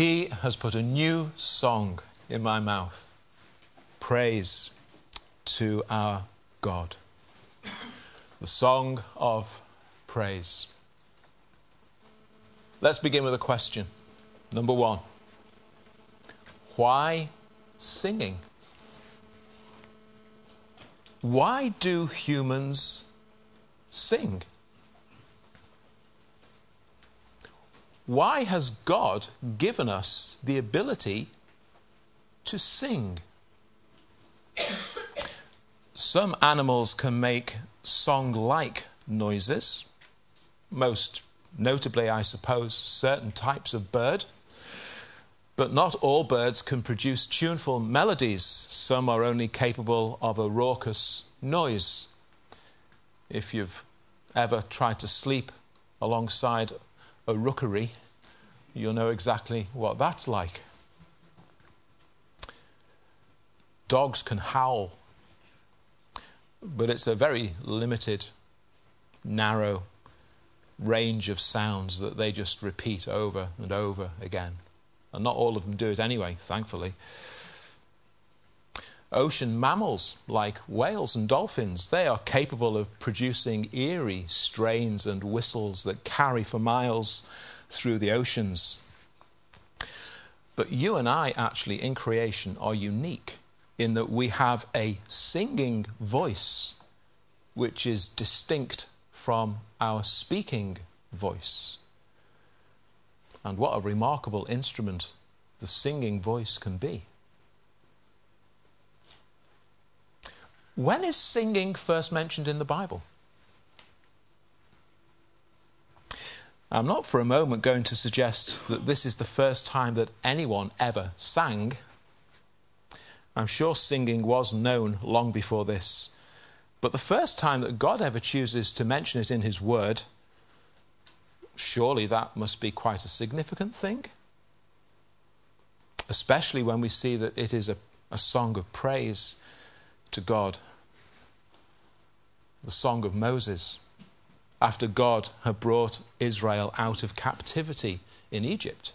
He has put a new song in my mouth. Praise to our God. The song of praise. Let's begin with a question. Number one Why singing? Why do humans sing? Why has God given us the ability to sing? Some animals can make song like noises, most notably, I suppose, certain types of bird. But not all birds can produce tuneful melodies. Some are only capable of a raucous noise. If you've ever tried to sleep alongside a rookery, you'll know exactly what that's like. Dogs can howl, but it's a very limited, narrow range of sounds that they just repeat over and over again. And not all of them do it anyway, thankfully. Ocean mammals, like whales and dolphins, they are capable of producing eerie strains and whistles that carry for miles through the oceans. But you and I, actually, in creation, are unique in that we have a singing voice which is distinct from our speaking voice. And what a remarkable instrument the singing voice can be. When is singing first mentioned in the Bible? I'm not for a moment going to suggest that this is the first time that anyone ever sang. I'm sure singing was known long before this. But the first time that God ever chooses to mention it in His Word surely that must be quite a significant thing. Especially when we see that it is a, a song of praise to God. The song of Moses, after God had brought Israel out of captivity in Egypt.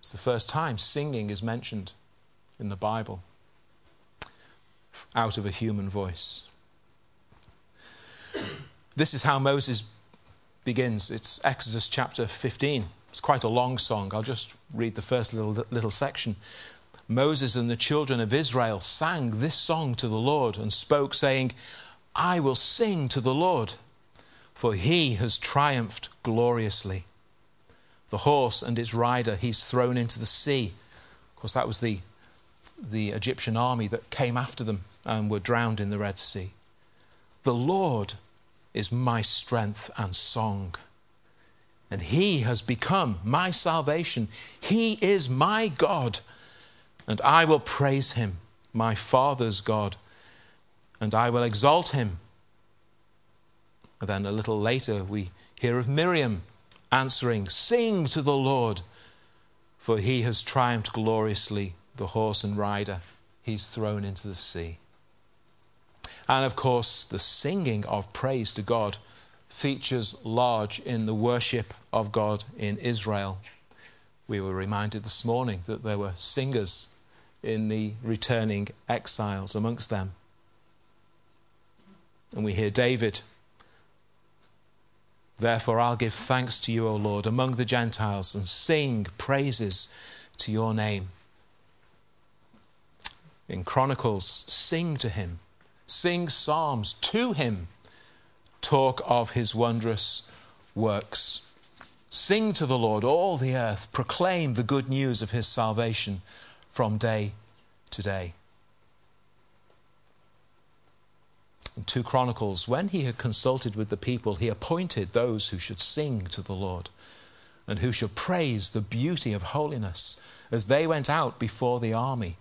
It's the first time singing is mentioned in the Bible out of a human voice. This is how Moses begins. It's Exodus chapter 15. It's quite a long song. I'll just read the first little, little section. Moses and the children of Israel sang this song to the Lord and spoke, saying, I will sing to the Lord, for he has triumphed gloriously. The horse and its rider he's thrown into the sea. Of course, that was the, the Egyptian army that came after them and were drowned in the Red Sea. The Lord is my strength and song. And he has become my salvation. He is my God. And I will praise him, my Father's God. And I will exalt him. And then a little later, we hear of Miriam answering, Sing to the Lord, for he has triumphed gloriously, the horse and rider he's thrown into the sea. And of course, the singing of praise to God features large in the worship of God in Israel. We were reminded this morning that there were singers in the returning exiles amongst them. And we hear David, Therefore I'll give thanks to you, O Lord, among the Gentiles, and sing praises to your name. In Chronicles, sing to him sing psalms to him, talk of his wondrous works. Sing to the Lord, all the earth, proclaim the good news of his salvation from day to day. In 2 Chronicles, when he had consulted with the people, he appointed those who should sing to the Lord and who should praise the beauty of holiness as they went out before the army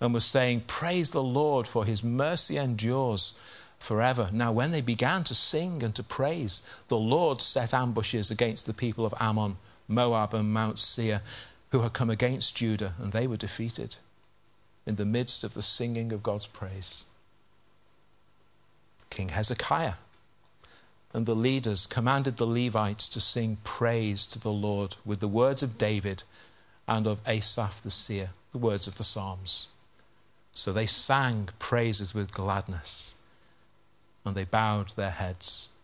and was saying, Praise the Lord, for his mercy endures forever. Now, when they began to sing and to praise, the Lord set ambushes against the people of Ammon, Moab, and Mount Seir, who had come against Judah, and they were defeated in the midst of the singing of God's praise. King Hezekiah and the leaders commanded the Levites to sing praise to the Lord with the words of David and of Asaph the seer, the words of the Psalms. So they sang praises with gladness, and they bowed their heads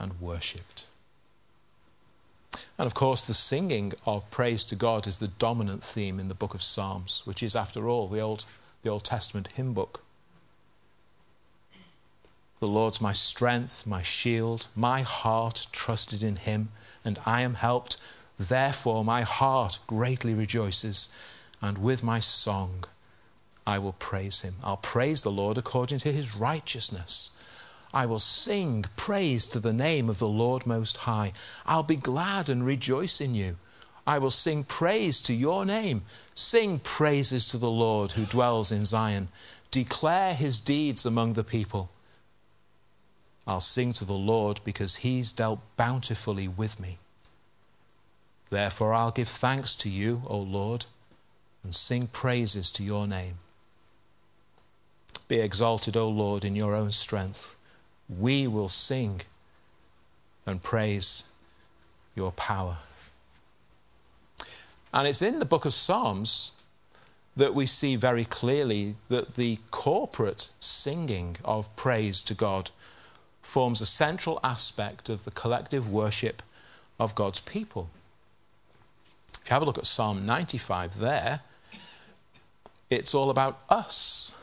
and worshipped. And of course, the singing of praise to God is the dominant theme in the book of Psalms, which is, after all, the Old, the Old Testament hymn book. The Lord's my strength, my shield. My heart trusted in him, and I am helped. Therefore, my heart greatly rejoices, and with my song I will praise him. I'll praise the Lord according to his righteousness. I will sing praise to the name of the Lord Most High. I'll be glad and rejoice in you. I will sing praise to your name. Sing praises to the Lord who dwells in Zion. Declare his deeds among the people. I'll sing to the Lord because he's dealt bountifully with me. Therefore, I'll give thanks to you, O Lord, and sing praises to your name. Be exalted, O Lord, in your own strength. We will sing and praise your power. And it's in the book of Psalms that we see very clearly that the corporate singing of praise to God forms a central aspect of the collective worship of God's people. If you have a look at Psalm 95 there, it's all about us.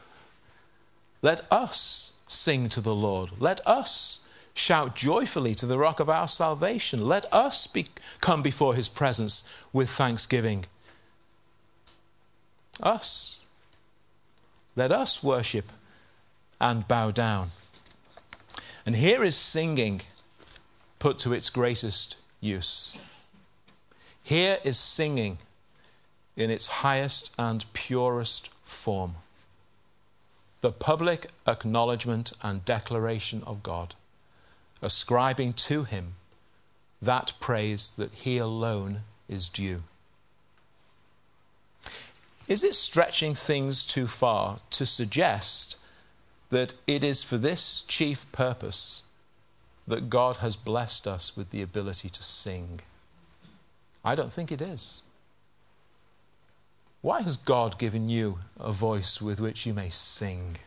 Let us sing to the Lord. Let us shout joyfully to the rock of our salvation. Let us be, come before his presence with thanksgiving. Us. Let us worship and bow down. And here is singing put to its greatest use. Here is singing in its highest and purest form the public acknowledgement and declaration of God, ascribing to Him that praise that He alone is due. Is it stretching things too far to suggest that it is for this chief purpose that God has blessed us with the ability to sing? I don't think it is. Why has God given you a voice with which you may sing?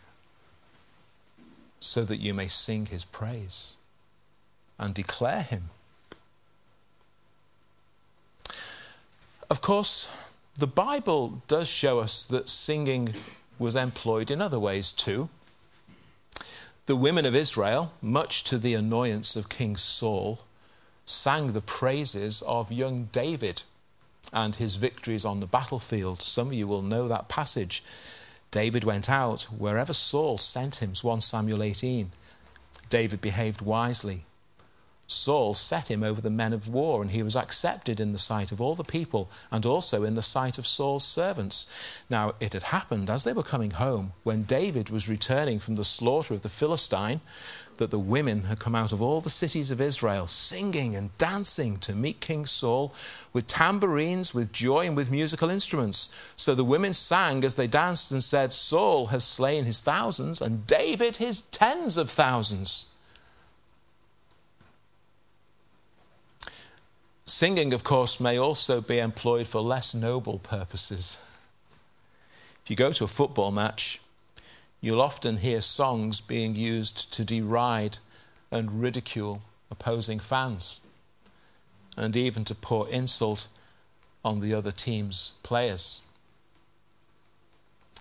So that you may sing His praise and declare Him. Of course, the Bible does show us that singing was employed in other ways too. The women of Israel, much to the annoyance of King Saul, sang the praises of young David and his victories on the battlefield. Some of you will know that passage. David went out wherever Saul sent him, 1 Samuel 18. David behaved wisely. Saul set him over the men of war, and he was accepted in the sight of all the people and also in the sight of Saul's servants. Now, it had happened as they were coming home, when David was returning from the slaughter of the Philistine, that the women had come out of all the cities of Israel, singing and dancing to meet King Saul with tambourines, with joy, and with musical instruments. So the women sang as they danced and said, Saul has slain his thousands, and David his tens of thousands. Singing, of course, may also be employed for less noble purposes. If you go to a football match, you'll often hear songs being used to deride and ridicule opposing fans, and even to pour insult on the other team's players.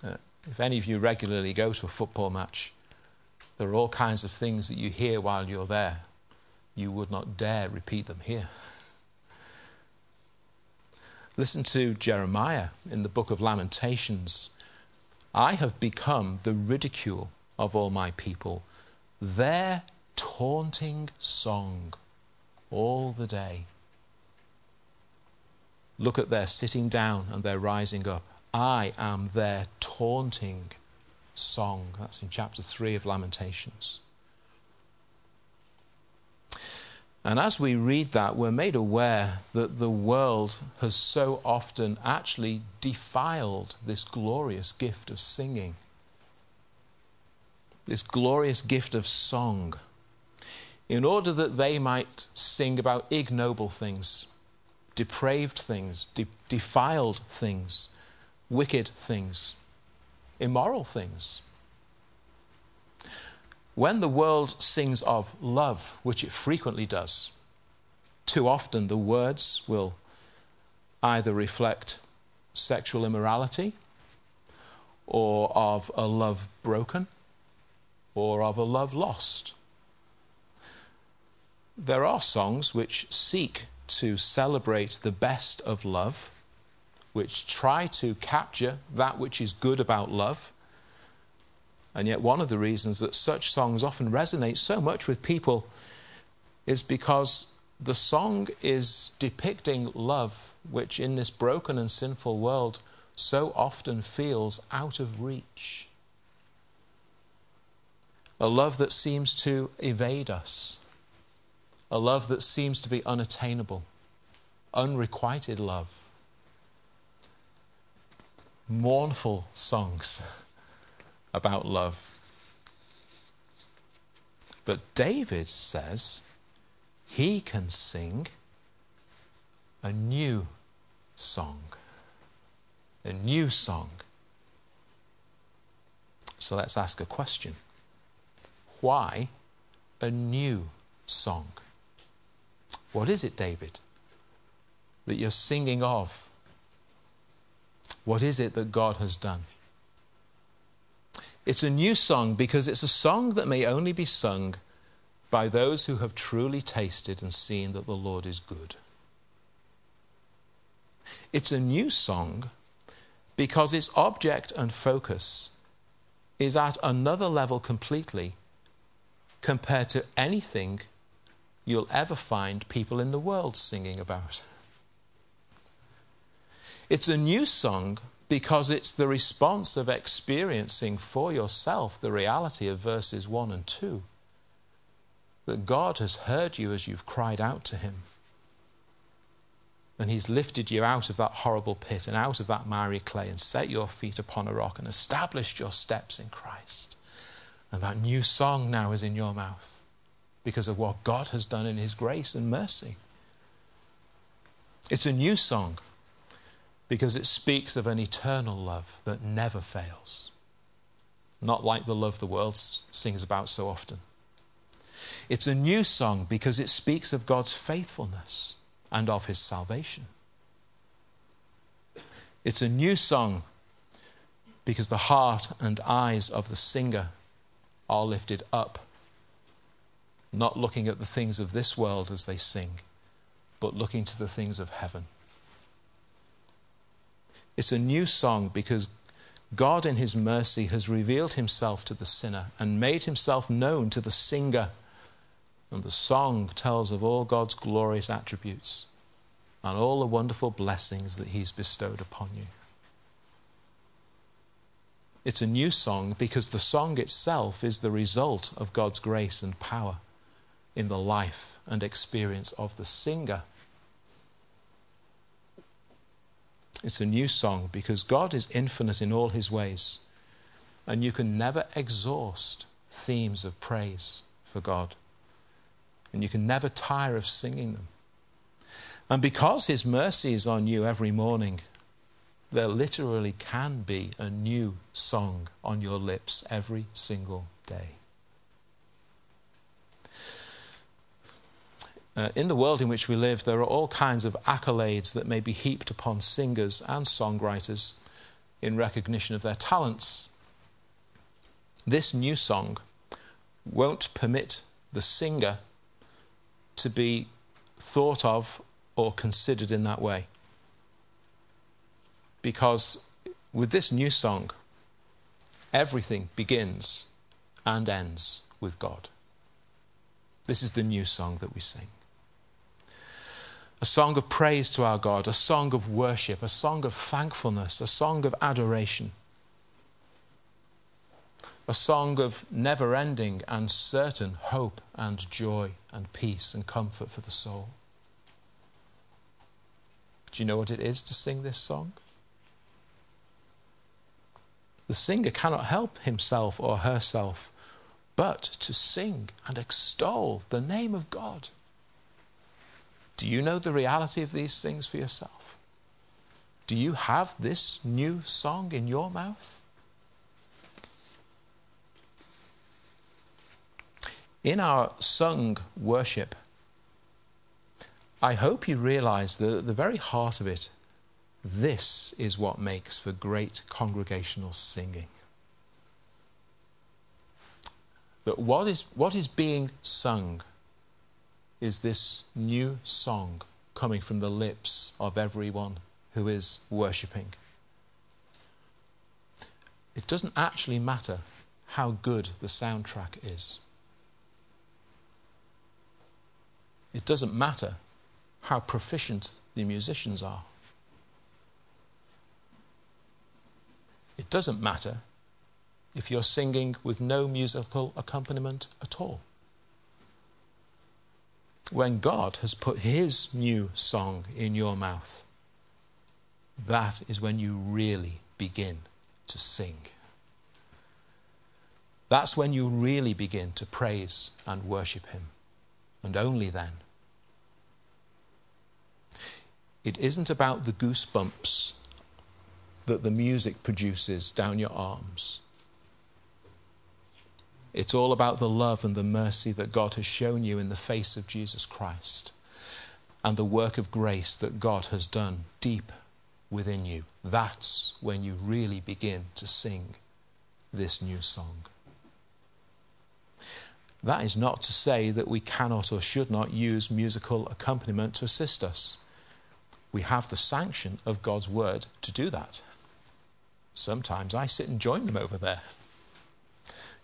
Uh, if any of you regularly go to a football match, there are all kinds of things that you hear while you're there. You would not dare repeat them here. Listen to Jeremiah in the book of Lamentations. I have become the ridicule of all my people, their taunting song all the day. Look at their sitting down and their rising up. I am their taunting song. That's in chapter 3 of Lamentations. And as we read that, we're made aware that the world has so often actually defiled this glorious gift of singing, this glorious gift of song, in order that they might sing about ignoble things, depraved things, de- defiled things, wicked things, immoral things. When the world sings of love, which it frequently does, too often the words will either reflect sexual immorality or of a love broken or of a love lost. There are songs which seek to celebrate the best of love, which try to capture that which is good about love. And yet, one of the reasons that such songs often resonate so much with people is because the song is depicting love, which in this broken and sinful world so often feels out of reach. A love that seems to evade us, a love that seems to be unattainable, unrequited love. Mournful songs about love. But David says he can sing a new song. A new song. So let's ask a question. Why a new song? What is it, David, that you're singing of? What is it that God has done? It's a new song because it's a song that may only be sung by those who have truly tasted and seen that the Lord is good. It's a new song because its object and focus is at another level completely compared to anything you'll ever find people in the world singing about. It's a new song because it's the response of experiencing for yourself the reality of verses 1 and 2 that God has heard you as you've cried out to Him. And He's lifted you out of that horrible pit and out of that miry clay and set your feet upon a rock and established your steps in Christ. And that new song now is in your mouth because of what God has done in His grace and mercy. It's a new song because it speaks of an eternal love that never fails, not like the love the world sings about so often. It's a new song because it speaks of God's faithfulness and of His salvation. It's a new song because the heart and eyes of the singer are lifted up, not looking at the things of this world as they sing, but looking to the things of heaven. It's a new song because God, in His mercy, has revealed Himself to the sinner and made Himself known to the singer. And the song tells of all God's glorious attributes and all the wonderful blessings that He's bestowed upon you. It's a new song because the song itself is the result of God's grace and power in the life and experience of the singer. It's a new song because God is infinite in all his ways, and you can never exhaust themes of praise for God, and you can never tire of singing them. And because his mercy is on you every morning, there literally can be a new song on your lips every single day. Uh, in the world in which we live, there are all kinds of accolades that may be heaped upon singers and songwriters in recognition of their talents. This new song won't permit the singer to be thought of or considered in that way because with this new song, everything begins and ends with God. This is the new song that we sing. A song of praise to our God, a song of worship, a song of thankfulness, a song of adoration, a song of never ending and certain hope and joy and peace and comfort for the soul. Do you know what it is to sing this song? the singer cannot help himself or herself but to sing and extol the name of God. Do you know the reality of these things for yourself? Do you have this new song in your mouth? In our sung worship, I hope you realize at the very heart of it, this is what makes for great congregational singing. That what is, what is being sung is this new song coming from the lips of everyone who is worshipping. It doesn't actually matter how good the soundtrack is. It doesn't matter how proficient the musicians are. It doesn't matter if you're singing with no musical accompaniment at all. When God has put His new song in your mouth, that is when you really begin to sing. That's when you really begin to praise and worship Him, and only then. It isn't about the goosebumps that the music produces down your arms. It's all about the love and the mercy that God has shown you in the face of Jesus Christ and the work of grace that God has done deep within you. That's when you really begin to sing this new song. That is not to say that we cannot or should not use musical accompaniment to assist us. We have the sanction of God's word to do that. Sometimes I sit and join them over there.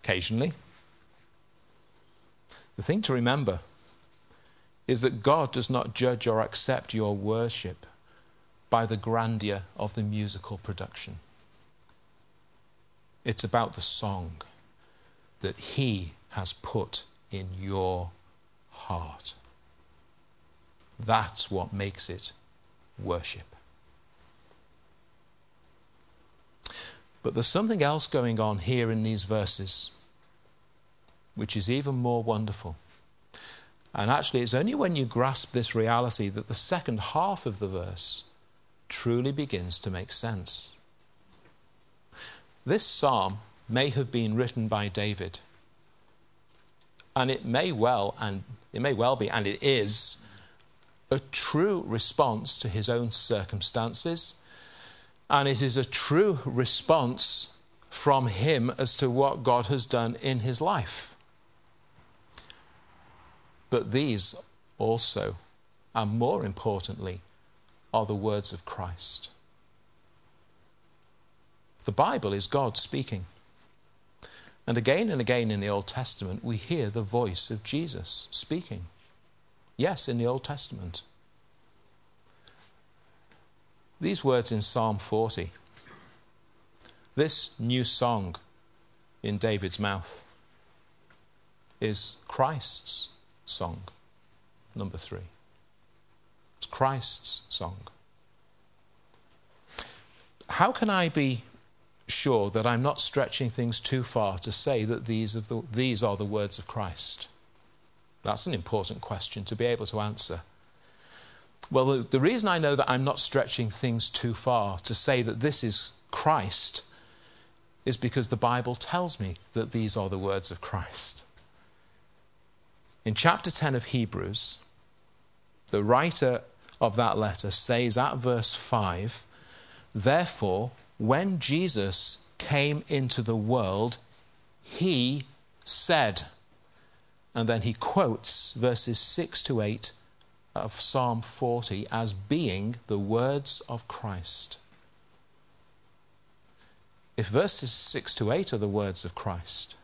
Occasionally. The thing to remember is that God does not judge or accept your worship by the grandeur of the musical production. It's about the song that He has put in your heart. That's what makes it worship. But there's something else going on here in these verses, which is even more wonderful. And actually, it's only when you grasp this reality that the second half of the verse truly begins to make sense. This psalm may have been written by David, and it may well, and it may well be, and it is, a true response to his own circumstances and it is a true response from him as to what God has done in his life. But these also, and more importantly, are the words of Christ. The Bible is God speaking. And again and again in the Old Testament, we hear the voice of Jesus speaking. Yes, in the Old Testament these words in Psalm 40. This new song in David's mouth is Christ's song, number three. It's Christ's song. How can I be sure that I'm not stretching things too far to say that these are the, these are the words of Christ? That's an important question to be able to answer. Well, the, the reason I know that I'm not stretching things too far to say that this is Christ is because the Bible tells me that these are the words of Christ. In chapter 10 of Hebrews, the writer of that letter says at verse 5 Therefore, when Jesus came into the world, he said, and then he quotes verses 6 to 8 of Psalm 40 as being the words of Christ. If verses 6 to 8 are the words of Christ,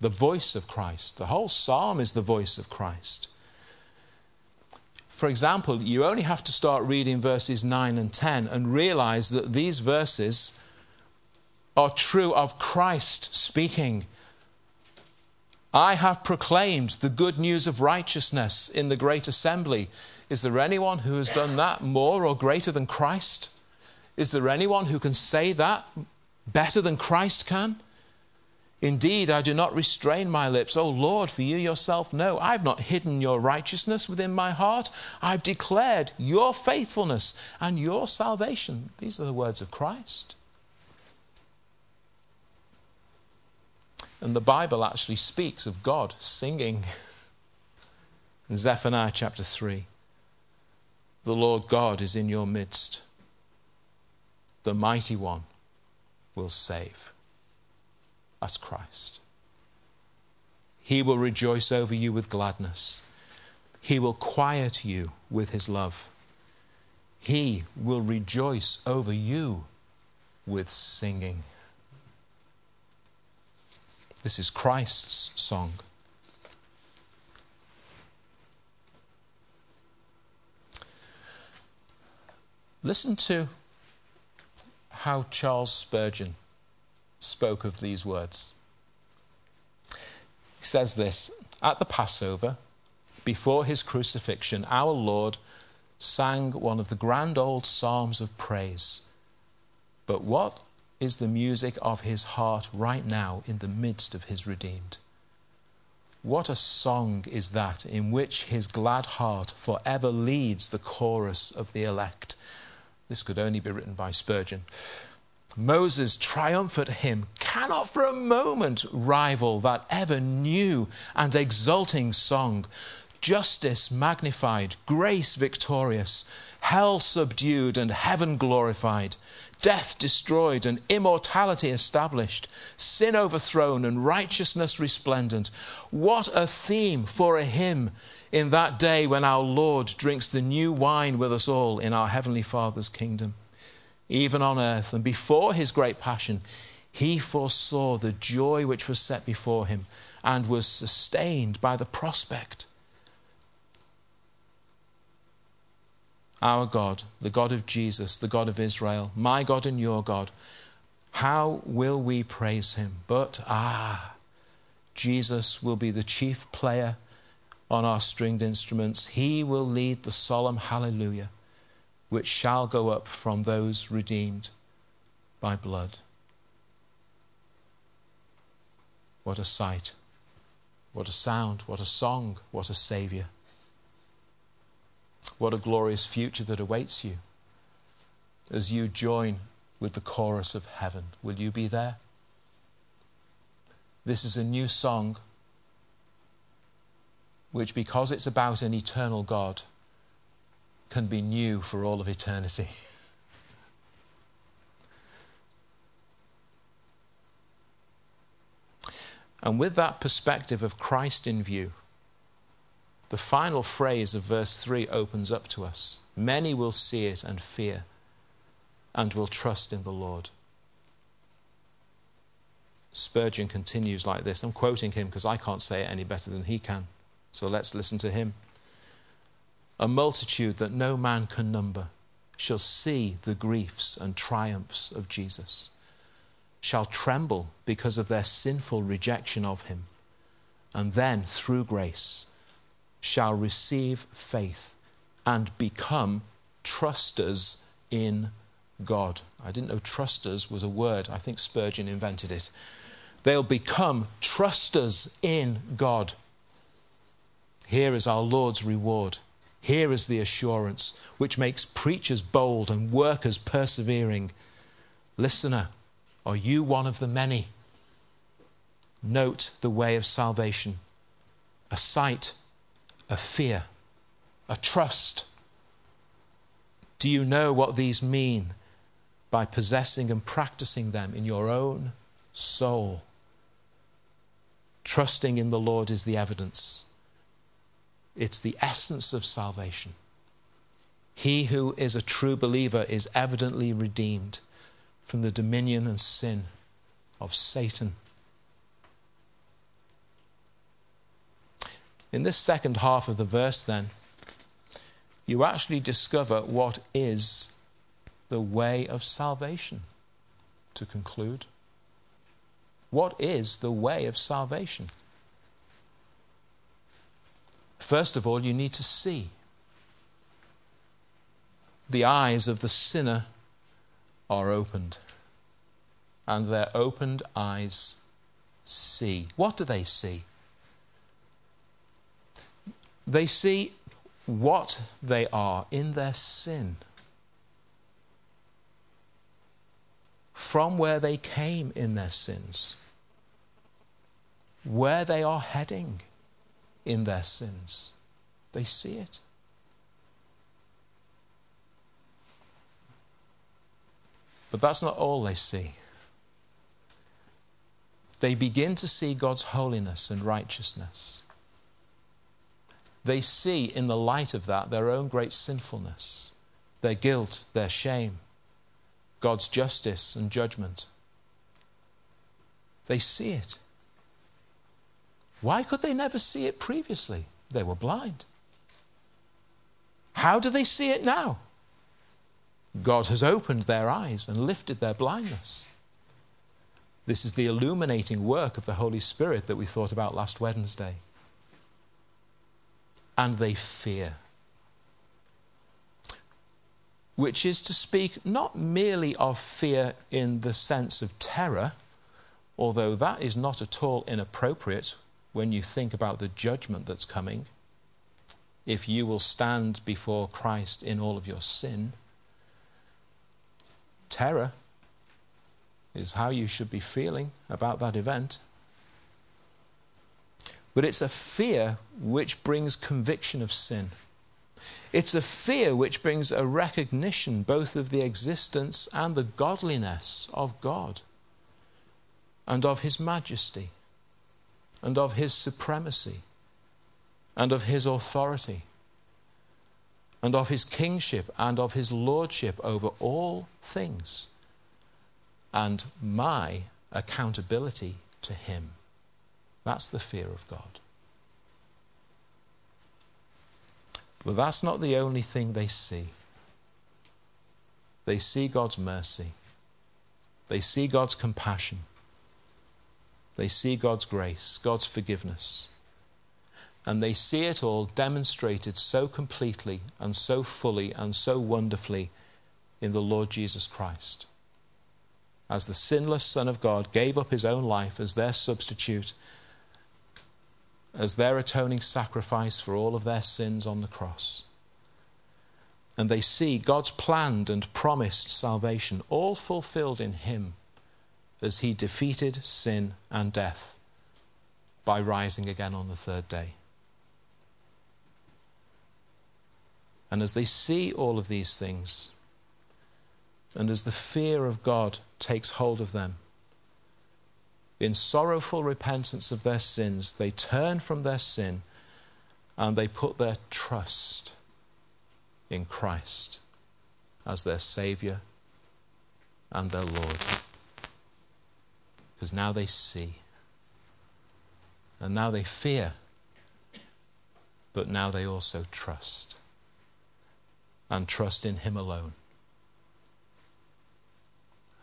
the voice of Christ, the whole psalm is the voice of Christ. For example, you only have to start reading verses 9 and 10 and realize that these verses are true of Christ speaking I have proclaimed the good news of righteousness in the great assembly. Is there anyone who has done that more or greater than Christ? Is there anyone who can say that better than Christ can? Indeed, I do not restrain my lips. O Lord, for you yourself know. I've not hidden your righteousness within my heart. I've declared your faithfulness and your salvation. These are the words of Christ. And the Bible actually speaks of God singing. In Zephaniah chapter 3 The Lord God is in your midst, the mighty one will save. That's Christ. He will rejoice over you with gladness. He will quiet you with his love. He will rejoice over you with singing. This is Christ's song. Listen to how Charles Spurgeon spoke of these words. He says this At the Passover, before his crucifixion, our Lord sang one of the grand old psalms of praise. But what is the music of his heart right now in the midst of his redeemed? What a song is that in which his glad heart forever leads the chorus of the elect. This could only be written by Spurgeon. Moses' triumphant hymn cannot for a moment rival that ever new and exulting song. Justice magnified, grace victorious, hell subdued, and heaven glorified, death destroyed, and immortality established, sin overthrown, and righteousness resplendent. What a theme for a hymn in that day when our Lord drinks the new wine with us all in our Heavenly Father's kingdom even on earth. And before his great passion, he foresaw the joy which was set before him and was sustained by the prospect. Our God, the God of Jesus, the God of Israel, my God and your God, how will we praise him? But, ah, Jesus will be the chief player on our stringed instruments. He will lead the solemn hallelujah which shall go up from those redeemed by blood. What a sight! What a sound! What a song! What a Saviour! What a glorious future that awaits you as you join with the chorus of heaven. Will you be there? This is a new song which, because it's about an eternal God, can be new for all of eternity. And with that perspective of Christ in view, the final phrase of verse 3 opens up to us. Many will see it and fear and will trust in the Lord. Spurgeon continues like this. I'm quoting him because I can't say it any better than he can. So let's listen to him a multitude that no man can number shall see the griefs and triumphs of Jesus, shall tremble because of their sinful rejection of him, and then, through grace, shall receive faith and become trusters in God. I didn't know trusters was a word. I think Spurgeon invented it. They'll become trusters in God. Here is our Lord's reward. Here is the assurance which makes preachers bold and workers persevering. Listener, are you one of the many? Note the way of salvation a sight, a fear, a trust. Do you know what these mean by possessing and practicing them in your own soul? Trusting in the Lord is the evidence. It's the essence of salvation. He who is a true believer is evidently redeemed from the dominion and sin of Satan. In this second half of the verse, then, you actually discover what is the way of salvation. To conclude, what is the way of salvation? First of all, you need to see. The eyes of the sinner are opened, and their opened eyes see. What do they see? They see what they are in their sin. From where they came in their sins, where they are heading in their sins. They see it. But that's not all they see. They begin to see God's holiness and righteousness. They see in the light of that their own great sinfulness, their guilt, their shame, God's justice and judgment. They see it. Why could they never see it previously? They were blind. How do they see it now? God has opened their eyes and lifted their blindness. This is the illuminating work of the Holy Spirit that we thought about last Wednesday. And they fear. Which is to speak not merely of fear in the sense of terror, although that is not at all inappropriate when you think about the judgment that's coming, if you will stand before Christ in all of your sin. Terror is how you should be feeling about that event. But it's a fear which brings conviction of sin. It's a fear which brings a recognition both of the existence and the godliness of God and of His majesty and of his supremacy and of his authority and of his kingship and of his lordship over all things and my accountability to him. That's the fear of God. But that's not the only thing they see. They see God's mercy. They see God's compassion. They see God's grace, God's forgiveness. And they see it all demonstrated so completely and so fully and so wonderfully in the Lord Jesus Christ. As the sinless Son of God gave up his own life as their substitute, as their atoning sacrifice for all of their sins on the cross. And they see God's planned and promised salvation all fulfilled in him as he defeated sin and death by rising again on the third day. And as they see all of these things, and as the fear of God takes hold of them, in sorrowful repentance of their sins, they turn from their sin and they put their trust in Christ as their Saviour and their Lord because now they see. And now they fear. But now they also trust. And trust in Him alone.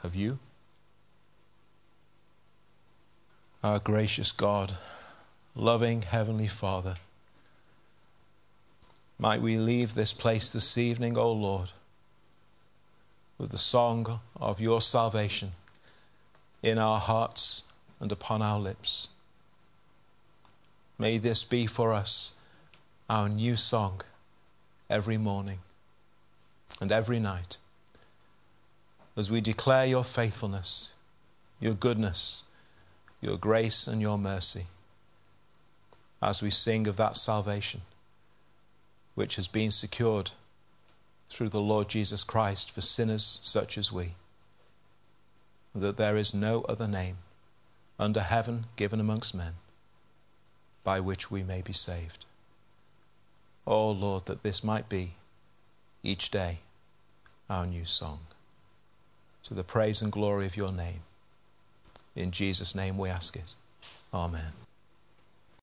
Have you? Our gracious God, loving Heavenly Father, might we leave this place this evening, O Lord, with the song of your salvation in our hearts and upon our lips. May this be for us our new song every morning and every night as we declare your faithfulness, your goodness, your grace, and your mercy, as we sing of that salvation which has been secured through the Lord Jesus Christ for sinners such as we that there is no other name under heaven given amongst men by which we may be saved. Oh Lord, that this might be each day our new song. To the praise and glory of your name. In Jesus' name we ask it. Amen.